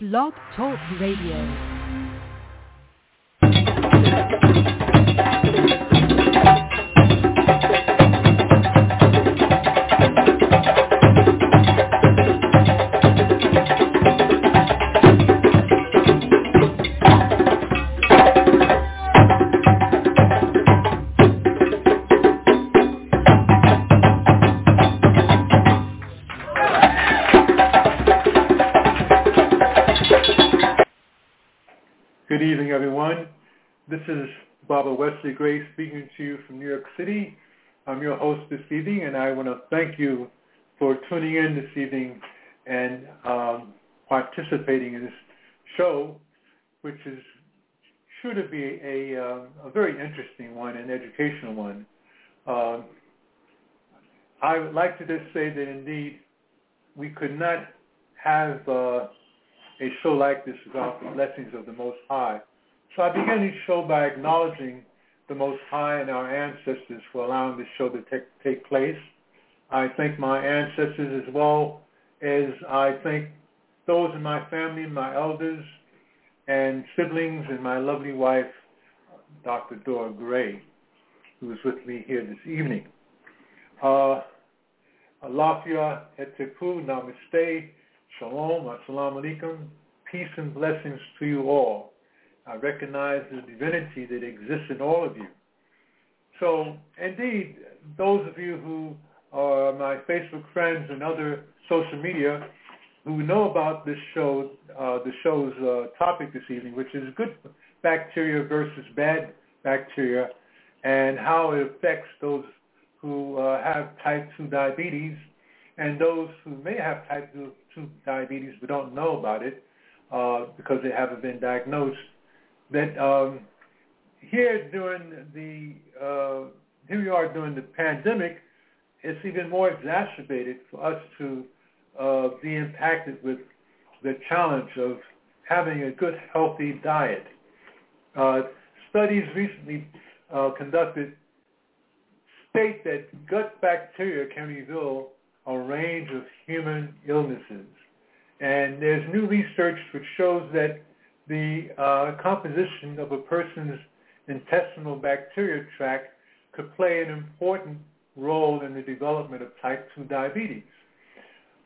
Blog Talk Radio. Wesley Gray speaking to you from New York City. I'm your host this evening, and I want to thank you for tuning in this evening and um, participating in this show, which is sure to be a, uh, a very interesting one, an educational one. Um, I would like to just say that indeed we could not have uh, a show like this without the blessings of the Most High. So I begin each show by acknowledging the Most High and our ancestors for allowing this show to take, take place. I thank my ancestors as well as I thank those in my family, my elders and siblings, and my lovely wife, Dr. Dora Gray, who is with me here this evening. Uh, Alafia Namaste, Shalom, Assalamu alaikum, peace and blessings to you all. I recognize the divinity that exists in all of you. So, indeed, those of you who are my Facebook friends and other social media who know about this show, uh, the show's uh, topic this evening, which is good bacteria versus bad bacteria, and how it affects those who uh, have type 2 diabetes and those who may have type 2 diabetes but don't know about it uh, because they haven't been diagnosed. That um, here during the uh, here we are during the pandemic, it's even more exacerbated for us to uh, be impacted with the challenge of having a good, healthy diet. Uh, studies recently uh, conducted state that gut bacteria can reveal a range of human illnesses. And there's new research which shows that the uh, composition of a person's intestinal bacteria tract could play an important role in the development of type 2 diabetes.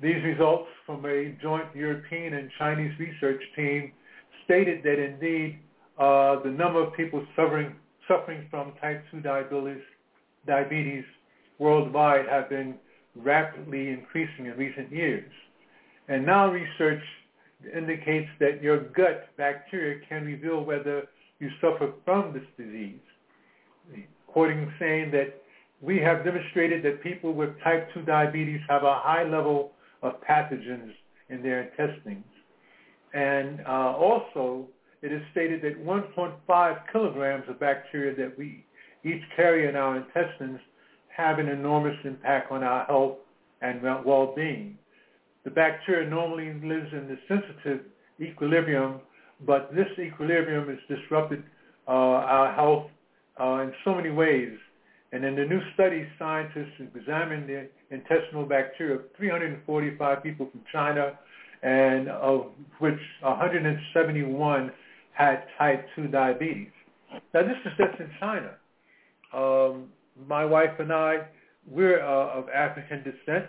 These results from a joint European and Chinese research team stated that indeed uh, the number of people suffering, suffering from type 2 diabetes, diabetes worldwide have been rapidly increasing in recent years. And now research indicates that your gut bacteria can reveal whether you suffer from this disease. According saying that we have demonstrated that people with type 2 diabetes have a high level of pathogens in their intestines. And uh, also, it is stated that 1.5 kilograms of bacteria that we each carry in our intestines have an enormous impact on our health and well-being. The bacteria normally lives in the sensitive equilibrium, but this equilibrium has disrupted uh, our health uh, in so many ways. And in the new study, scientists examined the intestinal bacteria of 345 people from China, and of which 171 had type 2 diabetes. Now, this is just in China. Um, my wife and I, we're uh, of African descent,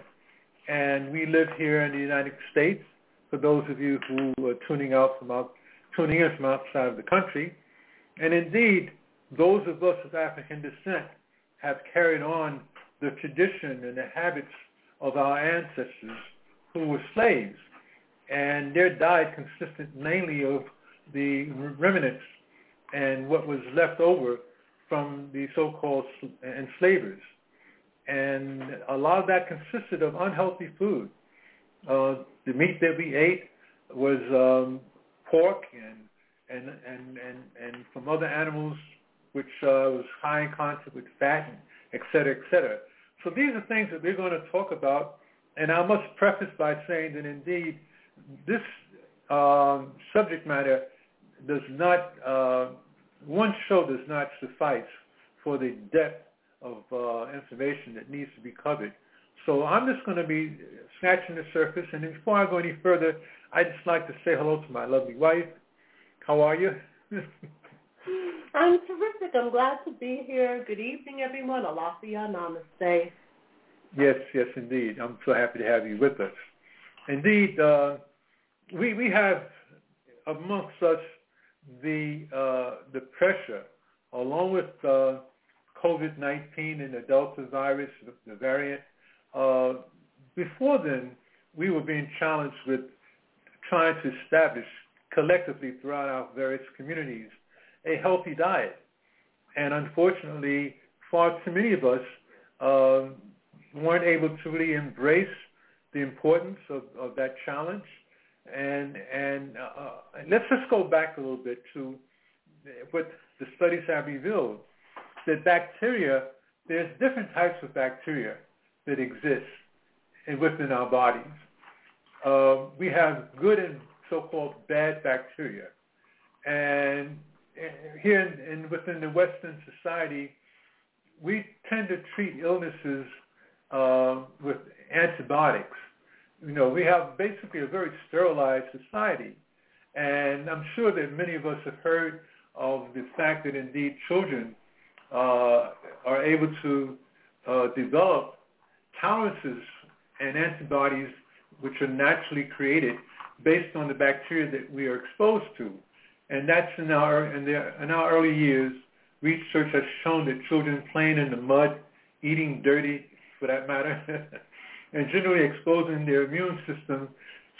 and we live here in the United States. For those of you who are tuning out from out, tuning in from outside of the country, and indeed, those of us of African descent have carried on the tradition and the habits of our ancestors who were slaves, and their diet consisted mainly of the remnants and what was left over from the so-called enslavers. And a lot of that consisted of unhealthy food. Uh, the meat that we ate was um, pork and, and, and, and, and from other animals which uh, was high in content with fat, and et cetera, et cetera. So these are things that we're going to talk about. And I must preface by saying that indeed this um, subject matter does not uh, one show does not suffice for the depth of uh, information that needs to be covered. So I'm just going to be snatching the surface. And before I go any further, I'd just like to say hello to my lovely wife. How are you? I'm terrific. I'm glad to be here. Good evening, everyone. Alafia Namaste. Yes, yes, indeed. I'm so happy to have you with us. Indeed, uh, we we have amongst us the uh, the pressure, along with uh, COVID-19 and the Delta virus, the, the variant. Uh, before then, we were being challenged with trying to establish collectively throughout our various communities a healthy diet. And unfortunately, far too many of us uh, weren't able to really embrace the importance of, of that challenge. And, and uh, let's just go back a little bit to what the studies have revealed, that bacteria, there's different types of bacteria that exist within our bodies. Uh, we have good and so-called bad bacteria. And here in, in, within the Western society, we tend to treat illnesses uh, with antibiotics. You know, we have basically a very sterilized society. And I'm sure that many of us have heard of the fact that indeed children are able to uh, develop tolerances and antibodies which are naturally created based on the bacteria that we are exposed to. And that's in our, in, the, in our early years, research has shown that children playing in the mud, eating dirty, for that matter, and generally exposing their immune system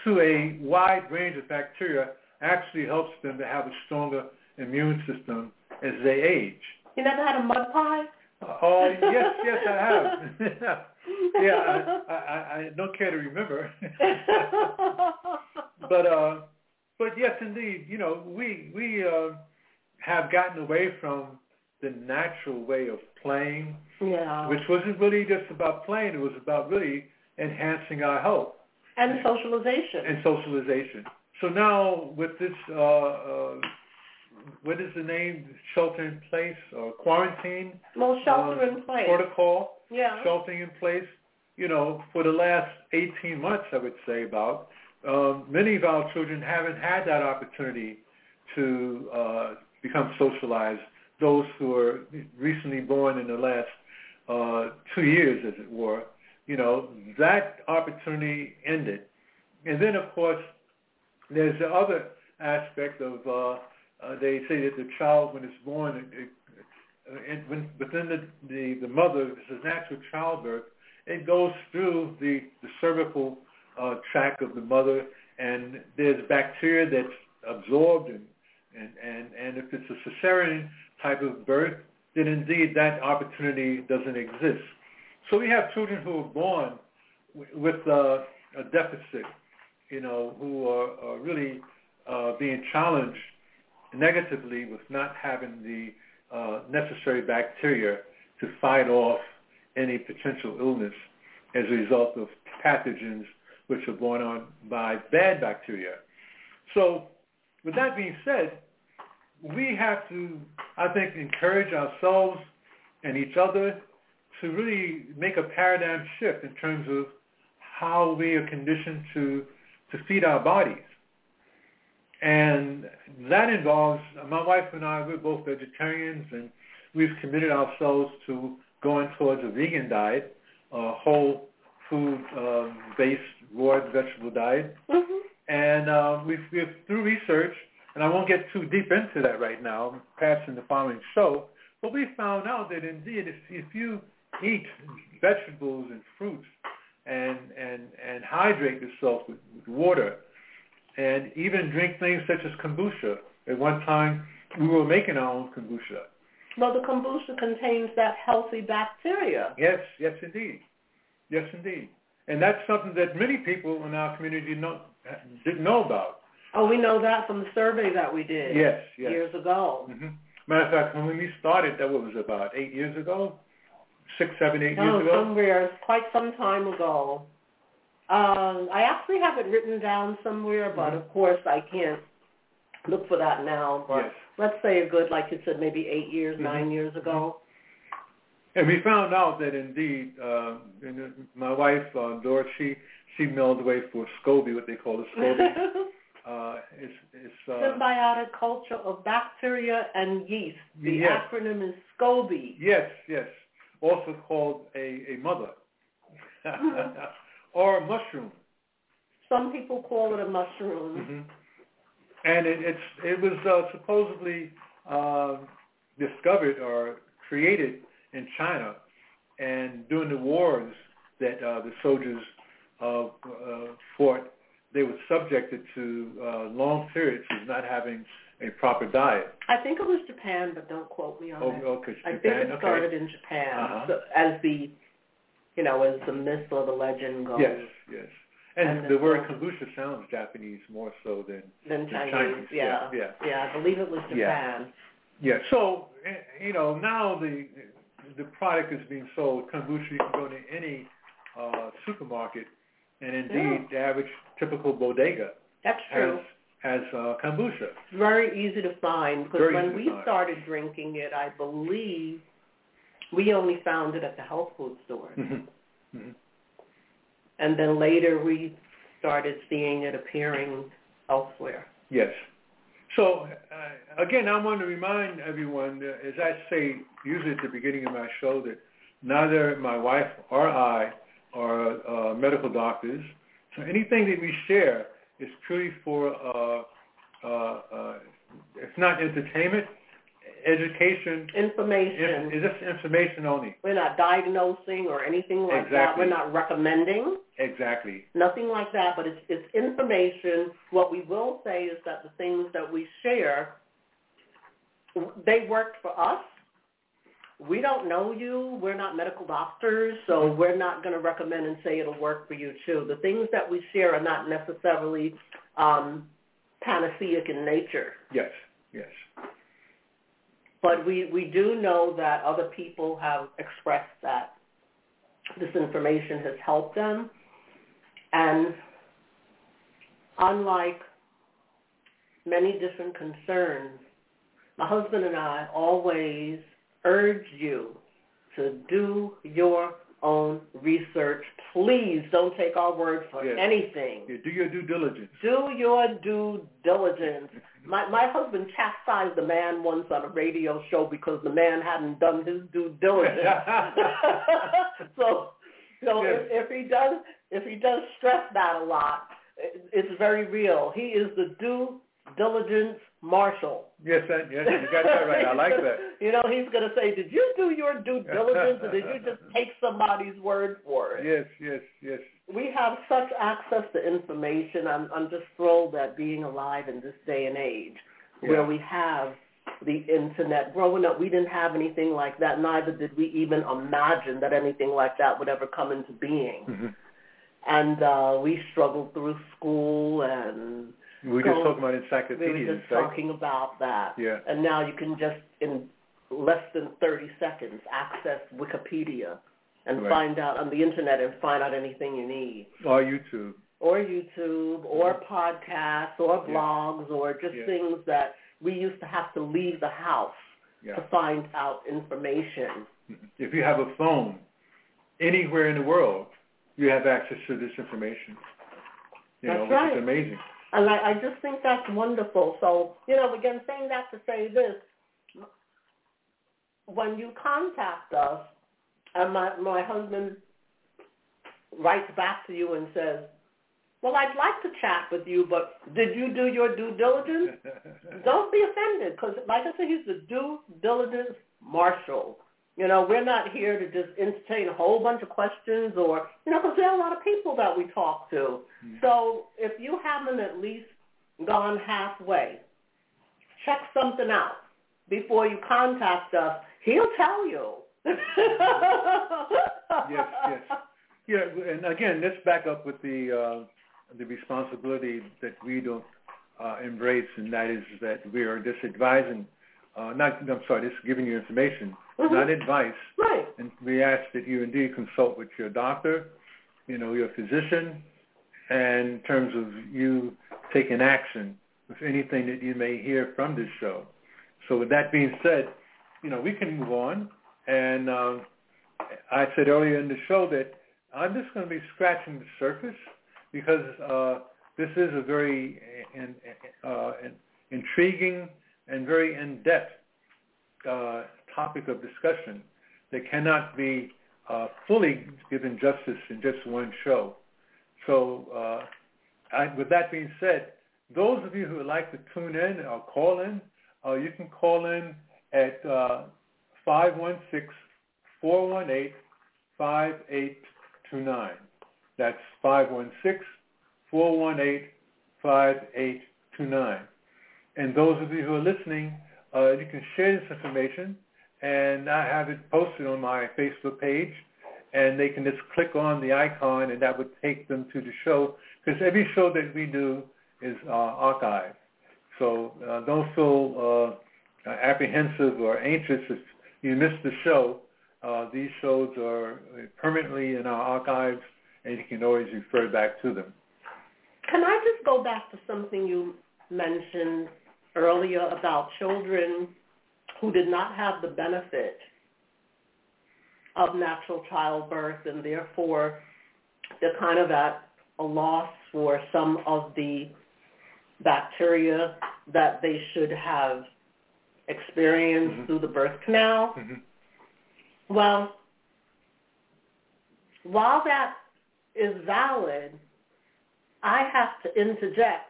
to a wide range of bacteria actually helps them to have a stronger immune system as they age. You never had a mud pie? Oh yes, yes, I have. yeah, I, I, I don't care to remember. but uh, but yes, indeed, you know, we we uh, have gotten away from the natural way of playing, yeah. which wasn't really just about playing. It was about really enhancing our health and socialization. And socialization. So now with this, uh, uh, what is the name? Shelter in place or quarantine? Well, shelter uh, in place protocol. Yeah. Sheltering in place. You know, for the last 18 months, I would say about um, many of our children haven't had that opportunity to uh, become socialized. Those who are recently born in the last uh, two years, as it were, you know, that opportunity ended. And then, of course, there's the other aspect of, uh, uh, they say that the child, when it's born, it, it, when, within the, the, the mother, it's a natural childbirth, it goes through the, the cervical uh, tract of the mother, and there's bacteria that's absorbed, and, and, and, and if it's a cesarean type of birth, then indeed that opportunity doesn't exist. So we have children who are born with uh, a deficit, you know, who are, are really uh, being challenged negatively with not having the uh, necessary bacteria to fight off any potential illness as a result of pathogens which are borne on by bad bacteria. So with that being said, we have to, I think, encourage ourselves and each other to really make a paradigm shift in terms of how we are conditioned to, to feed our bodies. And that involves, my wife and I, we're both vegetarians, and we've committed ourselves to going towards a vegan diet, a whole food-based um, raw vegetable diet. Mm-hmm. And uh, we've, we've, through research, and I won't get too deep into that right now, perhaps in the following show, but we found out that indeed if, if you eat vegetables and fruits and, and, and hydrate yourself with, with water and even drink things such as kombucha. At one time, we were making our own kombucha. Well, the kombucha contains that healthy bacteria. Yes, yes, indeed. Yes, indeed. And that's something that many people in our community know, didn't know about. Oh, we know that from the survey that we did yes, yes. years ago. Mm-hmm. Matter of fact, when we started, that was about eight years ago, six, seven, eight years oh, ago. somewhere, quite some time ago. Um, I actually have it written down somewhere, but mm-hmm. of course I can't look for that now. But yes. let's say a good, like you said, maybe eight years, mm-hmm. nine years ago. And we found out that indeed, uh, my wife uh, Doris, she she milled away for SCOBY, what they call the SCOBY. uh, it's, it's, uh, Symbiotic culture of bacteria and yeast. The yes. acronym is SCOBY. Yes, yes. Also called a, a mother. or a mushroom. Some people call it a mushroom. hmm And it, it's it was uh, supposedly uh, discovered or created in China, and during the wars that uh, the soldiers uh, uh, fought, they were subjected to uh, long periods of not having a proper diet. I think it was Japan, but don't quote me on Oh, it. okay, I think Japan, it okay. started in Japan, Uh-huh. so, as the, you know, as the myth or the legend goes. Yes, yes. And, And the word kombucha sounds Japanese more so than Than than Chinese, Chinese. yeah. yeah. Yeah, I believe it was Yeah. Japan. Yeah. So eh, you know now the the product is being sold kombucha. You can go to any uh, supermarket, and indeed the average typical bodega That's has true. has uh, kombucha. Very easy to find because Very when we started drinking it, I believe we only found it at the health food stores. Mm-hmm. hmm And then later we started seeing it appearing elsewhere. Yes. So uh, again, I want to remind everyone, uh, as I say usually at the beginning of my show, that neither my wife or I are uh, medical doctors. So anything that we share is purely for, uh, uh, uh, it's not entertainment, education. Information. Is this information only. We're not diagnosing or anything like that. Exactly. We're not recommending. Exactly. Nothing like that, but it's, it's information. What we will say is that the things that we share, they worked for us. We don't know you. We're not medical doctors, so we're not going to recommend and say it'll work for you too. The things that we share are not necessarily um, panaceic in nature. Yes. Yes. But we, we do know that other people have expressed that this information has helped them. And unlike many different concerns, my husband and I always urge you to do your own research. Please don't take our word for Yes. anything. Yeah, do your due diligence. Do your due diligence. My my husband chastised the man once on a radio show because the man hadn't done his due diligence. so so Yes. if, if he does if he does stress that a lot, it, it's very real. He is the due diligence marshal. Yes, that, yes, you got that right. I like that. you know, he's going to say, "Did you do your due diligence, or did you just take somebody's word for it?" Yes, yes, yes. we have such access to information. I'm I'm just thrilled at being alive in this day and age where we have the internet. Growing up, we didn't have anything like that. Neither did we even imagine that anything like that would ever come into being. hmm And uh, we struggled through school, and We were just talking about encyclopedias. we were just right? talking about that. Yeah. And now you can just in less than 30 seconds access Wikipedia and Right. find out on the internet and find out anything you need Or YouTube. or YouTube or podcasts or Yeah. blogs or just Yeah. things that we used to have to leave the house Yeah. to find out information. Mhm. If you have a phone anywhere in the world, you have access to this information. You That's know, which right. is amazing. And I, I just think that's wonderful. So, you know, again, saying that to say this, when you contact us, and my, my husband writes back to you and says, well, I'd like to chat with you, but did you do your due diligence? Don't be offended, because like I said, he's the due diligence marshal. You know, we're not here to just entertain a whole bunch of questions or, you know, because there are a lot of people that we talk to. Mm. So if you haven't at least gone halfway, check something out before you contact us. He'll tell you. yes, yes. Yeah, and again, let's back up with the uh, the responsibility that we don't uh, embrace, and that is that we are just advising, uh, not, I'm sorry, just giving you information, Mhm. not advice. Right. And we ask that you indeed consult with your doctor, you know, your physician, and in terms of you taking action with anything that you may hear from this show. So with that being said, you know, we can move on. And um, I said earlier in the show that I'm just going to be scratching the surface because uh, this is a very in, uh, in, intriguing and very in-depth uh, topic of discussion that cannot be uh, fully given justice in just one show. So uh, I, with that being said, those of you who would like to tune in or call in, uh, you can call in at uh, 516-418-5829. That's 516-418-5829. And those of you who are listening, uh, you can share this information, and I have it posted on my Facebook page, and they can just click on the icon, and that would take them to the show, because every show that we do is uh, archived. So uh, don't feel uh, apprehensive or anxious if you miss the show. Uh, these shows are permanently in our archives, and you can always refer back to them. Can I just go back to something you mentioned earlier about children who did not have the benefit of natural childbirth and therefore they're kind of at a loss for some of the bacteria that they should have experienced mm-hmm. through the birth canal. Mm-hmm. Well, while that is valid, I have to interject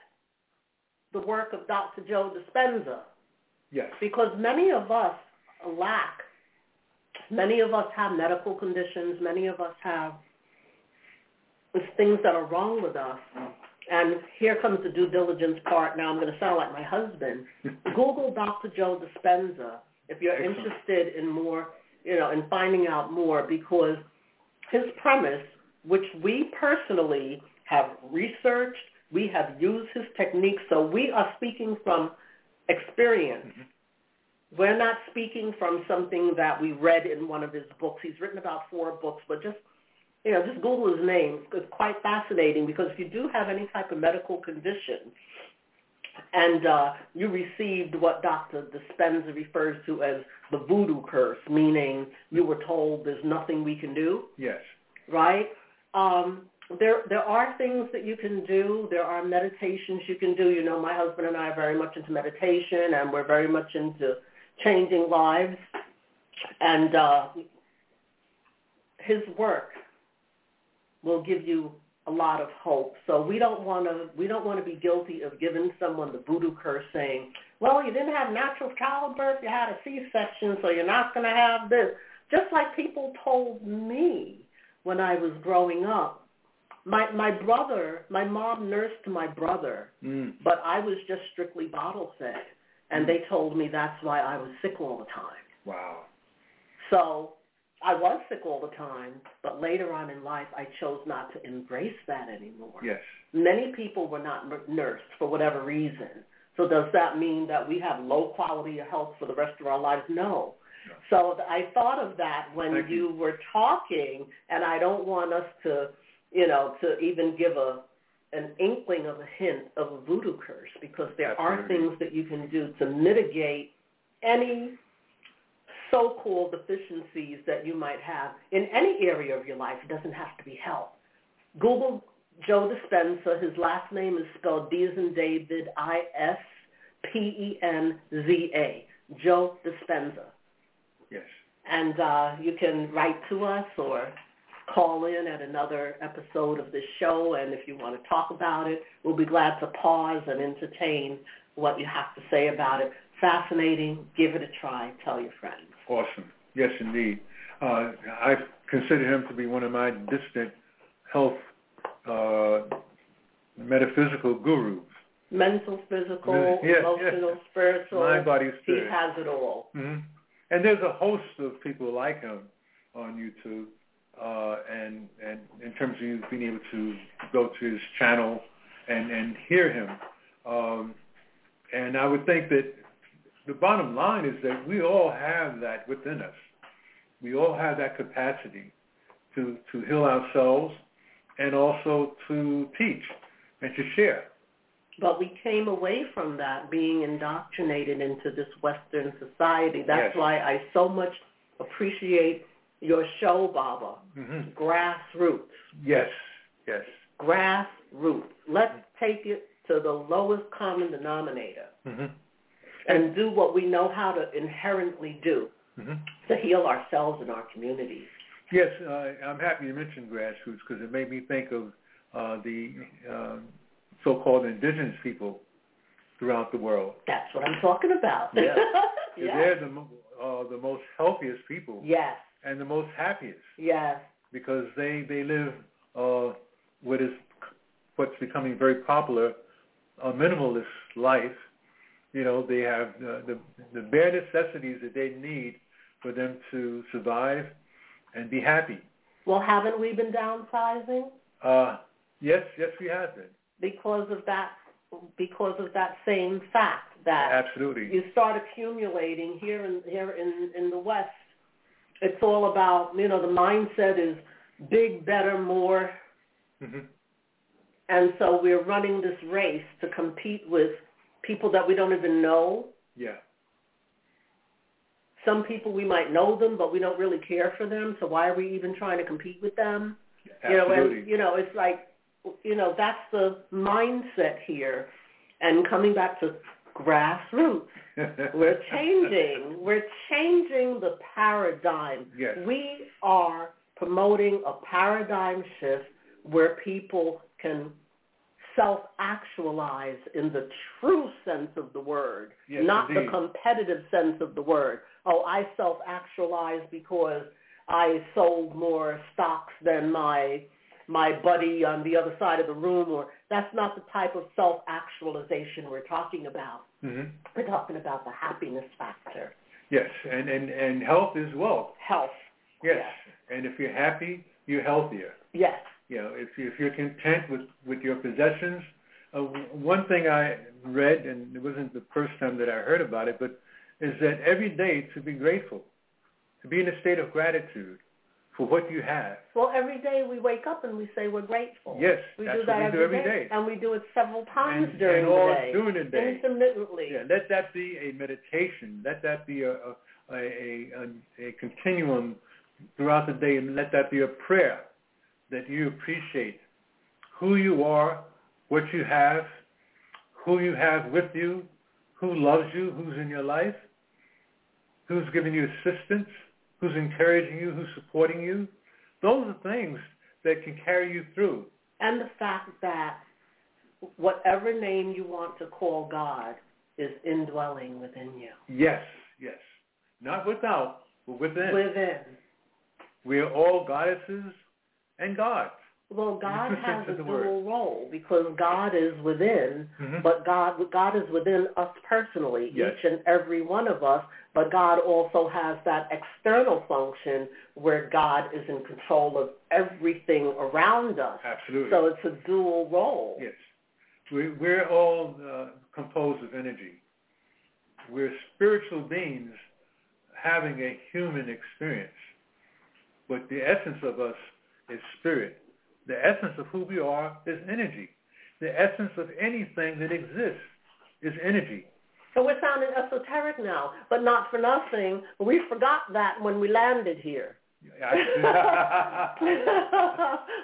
the work of Dr. Joe Dispenza. Yes. Because many of us lack, many of us have medical conditions, many of us have things that are wrong with us. And here comes the due diligence part. Now I'm going to sound like my husband. Google Dr. Joe Dispenza if you're Excellent. interested in more, you know, in finding out more because his premise, which we personally have researched, we have used his techniques, so we are speaking from experience. Mm-hmm. We're not speaking from something that we read in one of his books. He's written about four books, but just you know, just Google his name. It's quite fascinating because if you do have any type of medical condition and uh, you received what Dr. Dispenza refers to as the voodoo curse, meaning you were told there's nothing we can do. Yes. Right? Um, there there are things that you can do. There are meditations you can do. You know, my husband and I are very much into meditation, and we're very much into changing lives. And uh, his work will give you a lot of hope. So we don't want to we don't want to be guilty of giving someone the voodoo curse saying, "Well, you didn't have natural childbirth, you had a C-section, so you're not going to have this." Just like people told me when I was growing up. My my brother, my mom nursed my brother, mm. but I was just strictly bottle fed, and mm. they told me that's why I was sick all the time. Wow. So I was sick all the time, but later on in life, I chose not to embrace that anymore. Yes. Many people were not nursed for whatever reason. So does that mean that we have low quality of health for the rest of our lives? No. no. So I thought of that when you, you were talking, and I don't want us to, you know, to even give a an inkling of a hint of a voodoo curse because there Absolutely. are things that you can do to mitigate any so-called deficiencies that you might have in any area of your life. It doesn't have to be health. Google Joe Dispenza. His last name is spelled D as in David, I-S-P-E-N-Z-A. Joe Dispenza. Yes. And uh, you can write to us or call in at another episode of this show. And if you want to talk about it, we'll be glad to pause and entertain what you have to say about it. Fascinating. Give it a try. Tell your friends. Awesome. Yes, indeed. Uh, I consider him to be one of my distant health uh, metaphysical gurus. Mental, physical, yes, emotional, spiritual. Mind, body, spirit. He has it all. Mm-hmm. And there's a host of people like him on YouTube. Uh, and, and in terms of you being able to go to his channel and, and hear him. Um, and I would think that the bottom line is that we all have that within us. We all have that capacity to, to heal ourselves and also to teach and to share. But we came away from that being indoctrinated into this Western society. That's yes. why I so much appreciate your show, Baba, hmm grassroots. Yes, yes. Grassroots. Let's take it to the lowest common denominator hmm and do what we know how to inherently do hmm to heal ourselves and our communities. Yes, uh, I'm happy you mentioned grassroots because it made me think of uh, the uh, so-called indigenous people throughout the world. That's what I'm talking about. Yeah. yes. They're the, uh, the most healthiest people yes. And the most happiest Yes. because they, they live uh, what is what's becoming very popular, a minimalist life. You know, they have the, the, the bare necessities that they need for them to survive and be happy. Well, haven't we been downsizing Uh, yes, yes, we have been. because of that? Because of that same fact that Absolutely. you start accumulating here in here in in the West. It's all about you know the mindset is big, better, more, hmm and so we're running this race to compete with people that we don't even know. Yeah. Some people we might know them, but we don't really care for them. So why are we even trying to compete with them? You know, Absolutely. and you know, it's like, you know, that's the mindset here. And coming back to grassroots, we're changing. We're changing the paradigm. Yes. We are promoting a paradigm shift where people can self-actualize in the true sense of the word, Yes, not indeed. the competitive sense of the word. Oh, I self-actualize because I sold more stocks than my my buddy on the other side of the room or that's not the type of self-actualization we're talking about. hmm We're talking about the happiness factor, Yes, and, and, and health is wealth. health. Yes. Yes. And if you're happy, you're healthier. Yes. You know, if, you, if you're content with, with your possessions, uh, one thing I read, and it wasn't the first time that I heard about it, but is that every day to be grateful, to be in a state of gratitude for what you have. Well, every day we wake up and we say we're grateful. Yes, we that's do that what we do every day. and we do it several times And, during and all the day, during the day. intermittently. Yeah, let that be a meditation. Let that be a, a, a, a, a continuum throughout the day, and let that be a prayer that you appreciate who you are, what you have, who you have with you, who loves you, who's in your life, who's giving you assistance, who's encouraging you, who's supporting you. Those are things that can carry you through. And the fact that whatever name you want to call God is indwelling within you. Yes, yes. Not without, but within. Within. We are all goddesses and gods. Well, God has a dual word. role because God is within, Mhm. but God God is within us personally, Yes. each and every one of us. But God also has that external function where God is in control of everything around us. Absolutely. So it's a dual role. yes. We, we're all uh, composed of energy. We're spiritual beings having a human experience. But the essence of us is spirit. The essence of who we are is energy. The essence of anything that exists is energy. So we're sounding esoteric now, but not for nothing. We forgot that when we landed here.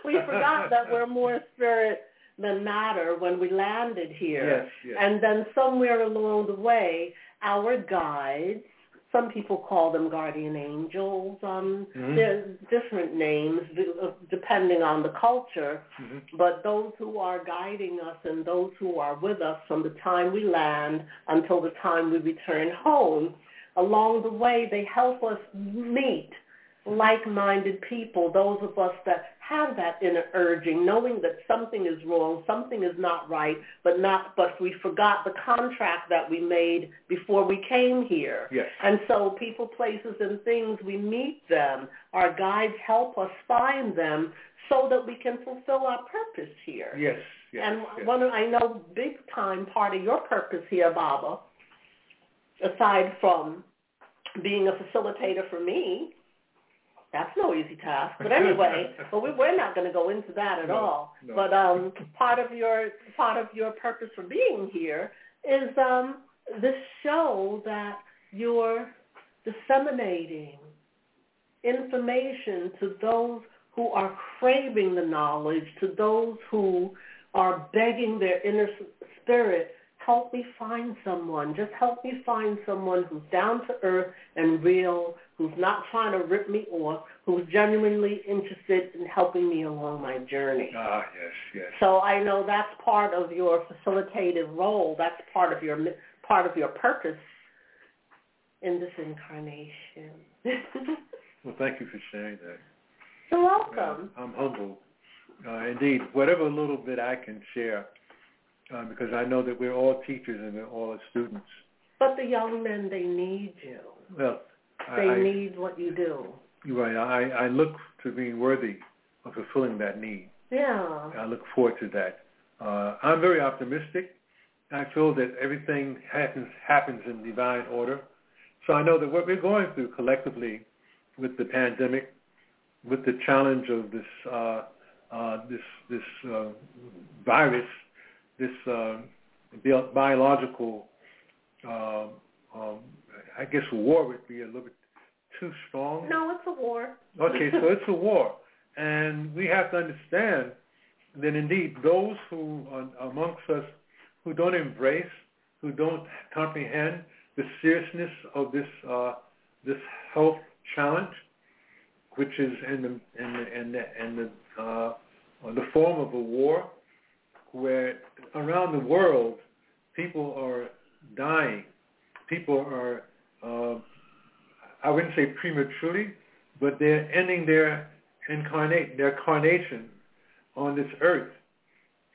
we forgot that we're more spirit than matter when we landed here. Yes, yes. And then somewhere along the way, our guides, some people call them guardian angels, um, Mhm. there's different names uh, depending on the culture, Mhm. but those who are guiding us and those who are with us from the time we land until the time we return home, along the way they help us meet like-minded people, those of us that have that inner urging, knowing that something is wrong, something is not right, but not but we forgot the contract that we made before we came here. Yes. And so people, places, and things, we meet them. Our guides help us find them so that we can fulfill our purpose here. Yes. Yes. and yes. one, I know big time part of your purpose here, Baba, aside from being a facilitator for me, that's no easy task. But anyway, but we, we're not going to go into that at No, all. no. But um, part of your part of your purpose for being here is um, this show that you're disseminating information to those who are craving the knowledge, to those who are begging their inner spirit, help me find someone. Just help me find someone who's down to earth and real, who's not trying to rip me off, who's genuinely interested in helping me along my journey. Ah, yes, yes. So I know that's part of your facilitative role. That's part of your part of your purpose in this incarnation. well, thank you for sharing that. You're welcome. Uh, I'm humbled. Uh, indeed, whatever little bit I can share, uh, because I know that we're all teachers and we're all students. But the young men, they need you. Well, they I, need what you do. You're right. I, I look to being worthy of fulfilling that need. Yeah. I look forward to that. Uh, I'm very optimistic. I feel that everything happens happens in divine order. So I know that what we're going through collectively with the pandemic, with the challenge of this uh, uh, this this uh, virus, this uh, biological, uh, um, I guess war would be a little bit too strong. No, it's a war. Okay, so it's a war, and we have to understand that indeed those who are amongst us who don't embrace, who don't comprehend the seriousness of this uh, this health challenge, which is in the in the in the, in the, uh, the form of a war, where around the world people are dying, people are uh, I wouldn't say prematurely, but they're ending their incarnate their carnation on this earth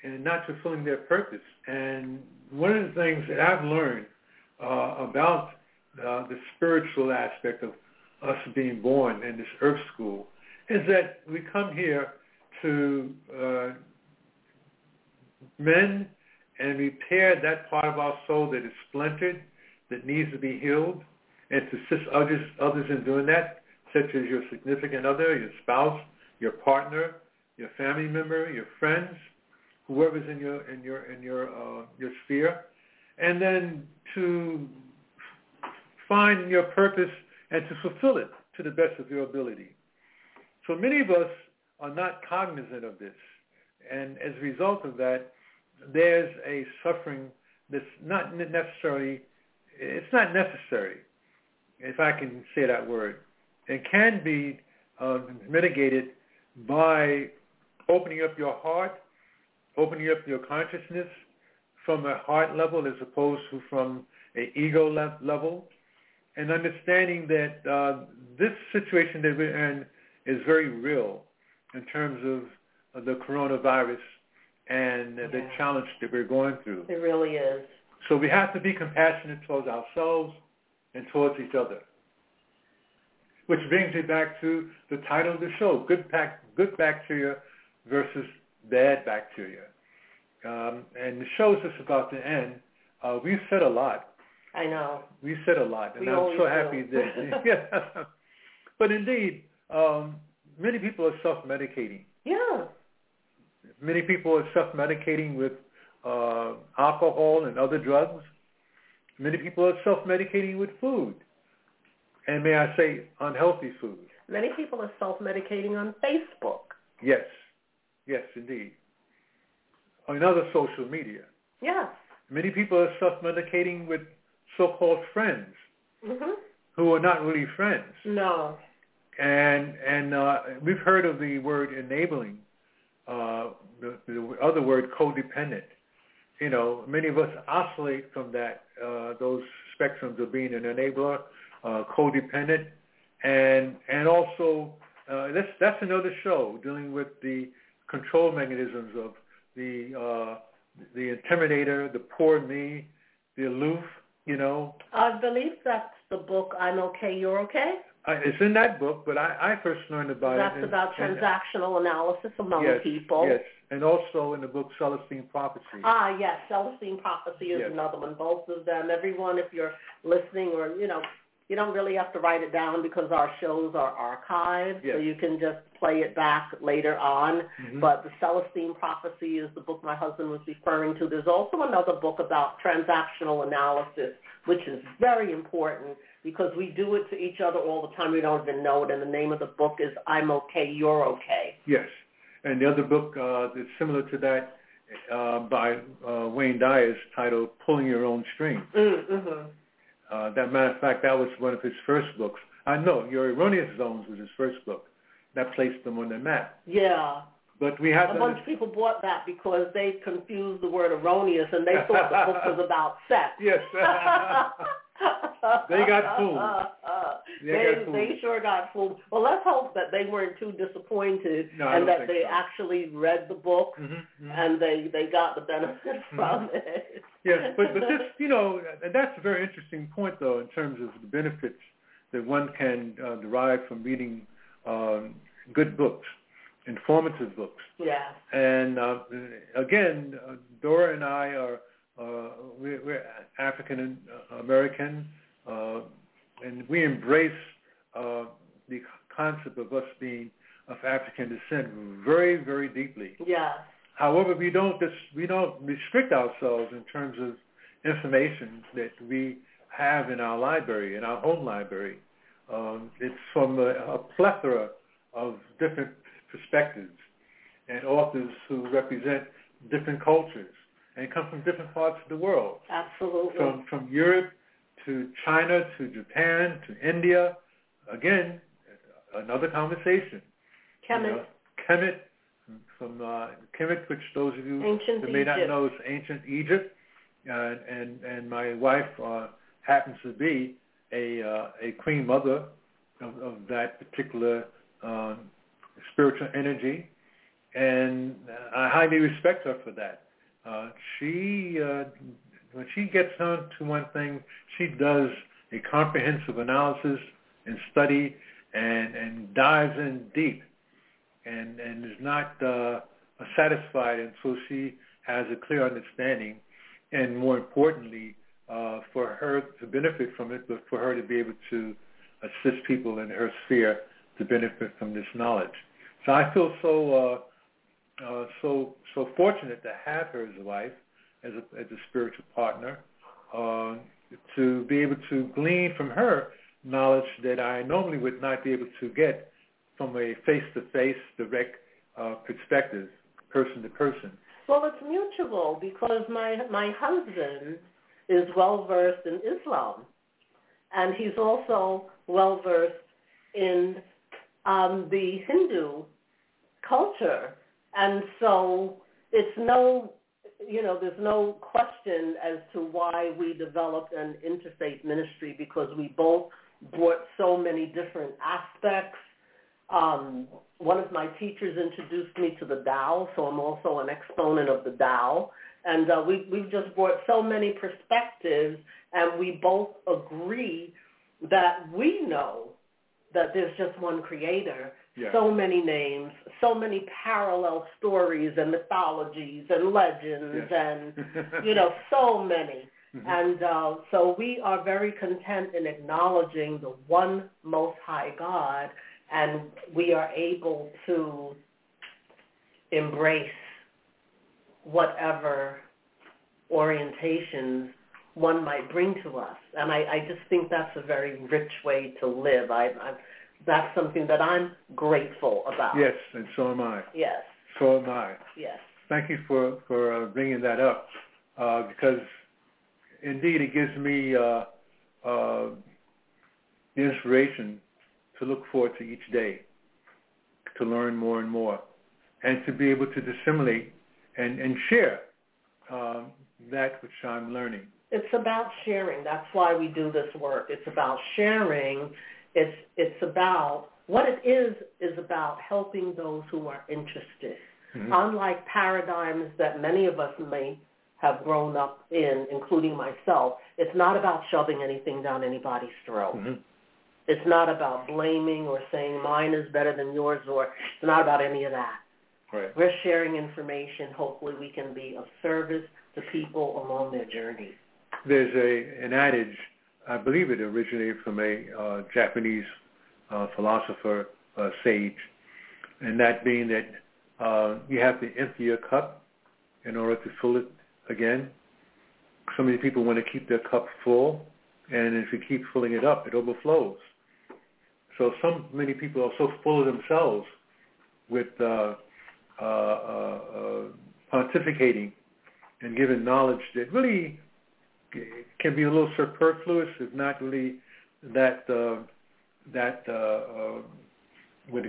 and not fulfilling their purpose. And one of the things that I've learned uh, about uh, the spiritual aspect of us being born in this earth school is that we come here to mend and repair that part of our soul that is splintered, that needs to be healed, and to assist others, others in doing that, such as your significant other, your spouse, your partner, your family member, your friends, whoever's in your in your in your uh, your sphere, and then to find your purpose and to fulfill it to the best of your ability. So many of us are not cognizant of this, and as a result of that, there's a suffering that's not necessarily it's not necessary, if I can say that word. It can be uh, mitigated by opening up your heart opening up your consciousness from a heart level as opposed to from an ego le- level, and understanding that uh, this situation that we're in is very real in terms of, of the coronavirus and yeah. the challenge that we're going through. It really is. So we have to be compassionate towards ourselves and towards each other. Which brings me back to the title of the show, Good, Pac- good Bacteria versus bad bacteria. Um, and the show's just about to end. Uh, we've said a lot. I know. We've said a lot, and we I'm so happy do. that. yeah. But indeed, um, many people are self-medicating. Yeah. Many people are self-medicating with uh, alcohol and other drugs. Many people are self-medicating with food, and may I say, unhealthy food. Many people are self-medicating on Facebook. Yes. Yes, indeed. On other social media. Yes. Many people are self-medicating with so-called friends mm-hmm. who are not really friends. No. And and uh, we've heard of the word enabling, uh, the, the other word codependent. You know, many of us oscillate from that uh, those spectrums of being an enabler, uh, codependent, and and also uh, that's that's another show dealing with the control mechanisms of the uh, the intimidator, the poor me, the aloof. You know. I believe that's the book. I'm okay. You're okay. I, it's in that book, but I, I first learned about that's it. That's about and, transactional analysis among yes, people. Yes, and also in the book Celestine Prophecy. Ah, yes, Celestine Prophecy is yes. another one. Both of them. Everyone, if you're listening or you know you don't really have to write it down because our shows are archived, Yes. so you can just play it back later on. Mhm. But the Celestine Prophecy is the book my husband was referring to. There's also another book about transactional analysis, which is very important because we do it to each other all the time. We don't even know it. And the name of the book is I'm Okay, You're Okay. Yes, and the other book uh, that's similar to that uh, by uh, Wayne Dyer is titled "Pulling Your Own String. Mm-hmm. Uh, that matter of fact, that was one of his first books. I know Your Erroneous Zones was his first book. That placed them on the map. Yeah. But we have A bunch of people bought that because they confused the word erroneous and they thought the book was about sex. Yes. They got fooled. They They, got fooled. they sure got fooled. Well, let's hope that they weren't too disappointed No, and that they so. actually read the book Mhm, mhm. and they they got the benefit from it. Yes, but but this, you know, and that's a very interesting point, though, in terms of the benefits that one can uh, derive from reading um, good books, informative books. yeah. And uh, again, uh, Dora and I are uh, we're, we're African American, uh, and we embrace uh, the concept of us being of African descent very, very deeply. Yeah. However, we don't dis- we don't restrict ourselves in terms of information that we have in our library, in our home library. Um, it's from a, a plethora of different perspectives and authors who represent different cultures and come from different parts of the world, Absolutely. from from Europe to China to Japan to India. Again, another conversation. Kemet, You know, Kemet, from uh, Kemet, which those of you ancient that may not know is ancient Egypt, uh, and and my wife uh, happens to be a uh, a queen mother of, of that particular um, spiritual energy, and I highly respect her for that. Uh, she uh, when she gets on to one thing, she does a comprehensive analysis and study and and dives in deep and and is not uh, satisfied until she has a clear understanding, and more importantly, uh, for her to benefit from it, but for her to be able to assist people in her sphere to benefit from this knowledge. So I feel so uh, so so fortunate to have her as a wife, as a as a spiritual partner, uh, to be able to glean from her knowledge that I normally would not be able to get from a face-to-face, direct uh, perspective, person to person. Well, it's mutual because my my husband is well versed in Islam, and he's also well versed in um, the Hindu culture, and so it's no, you know, there's no question as to why we developed an interfaith ministry because we both brought so many different aspects um, one of my teachers introduced me to the Tao, so I'm also an exponent of the Tao. And uh, we, we've just brought so many perspectives, and we both agree that we know that there's just one creator, Yeah. so many names, so many parallel stories and mythologies and legends Yes. and, you know, so many. Mhm. And uh, so we are very content in acknowledging the one Most High God, and we are able to embrace whatever orientations one might bring to us. And I, I just think that's a very rich way to live. I, I, that's something that I'm grateful about. yes, and so am I. Yes. So am I. Yes. Thank you for for uh, bringing that up uh, because indeed it gives me uh, uh, the inspiration to look forward to each day, to learn more and more, and to be able to disseminate and, and share um, that which I'm learning. It's about sharing. That's why we do this work. It's about sharing. It's it's about what it is is about helping those who are interested. Mhm. Unlike paradigms that many of us may have grown up in, including myself, it's not about shoving anything down anybody's throat. Mhm. It's not about blaming or saying mine is better than yours or it's not about any of that. Right. We're sharing information. Hopefully we can be of service to people along their journey. There's a an adage I believe it originated from a uh, Japanese uh, philosopher, uh, sage, and that being that you have to empty your cup in order to fill it again. So many people want to keep their cup full, and if you keep filling it up, it overflows. So so many people are so full of themselves with uh, uh, uh pontificating and giving knowledge that really can be a little superfluous, if not really that uh, that uh, uh, uh,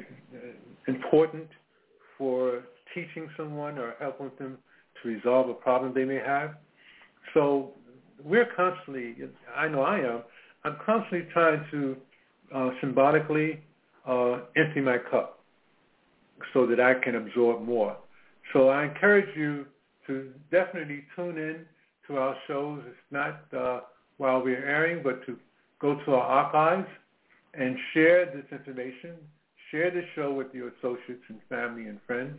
important for teaching someone or helping them to resolve a problem they may have. So we're constantly, I know I am, I'm constantly trying to uh, symbolically uh, empty my cup so that I can absorb more. So I encourage you to definitely tune in to our shows. It's not uh, while we're airing, but to go to our archives and share this information, share the show with your associates and family and friends.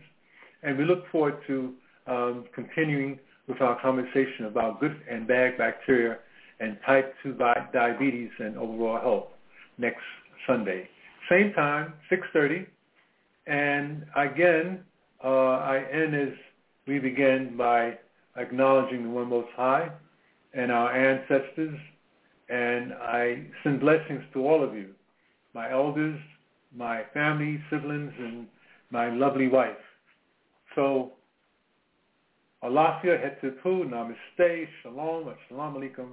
And we look forward to um, continuing with our conversation about good and bad bacteria and type 2 diabetes and overall health next Sunday. Same time, 6.30. And again, uh, I end as we begin by acknowledging the One Most High and our ancestors. And I send blessings to all of you, my elders, my family, siblings, and my lovely wife. So, Alafia, Hetupu, Namaste, Shalom, Assalamu Alaikum.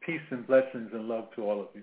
Peace and blessings and love to all of you.